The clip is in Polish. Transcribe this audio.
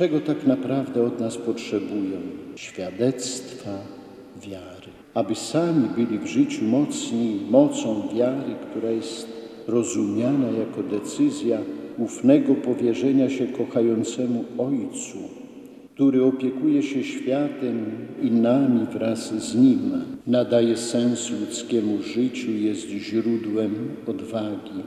czego tak naprawdę od nas potrzebują świadectwa wiary, aby sami byli w życiu mocni mocą wiary, która jest rozumiana jako decyzja ufnego powierzenia się kochającemu Ojcu, który opiekuje się światem i nami wraz z Nim, nadaje sens ludzkiemu życiu, jest źródłem odwagi.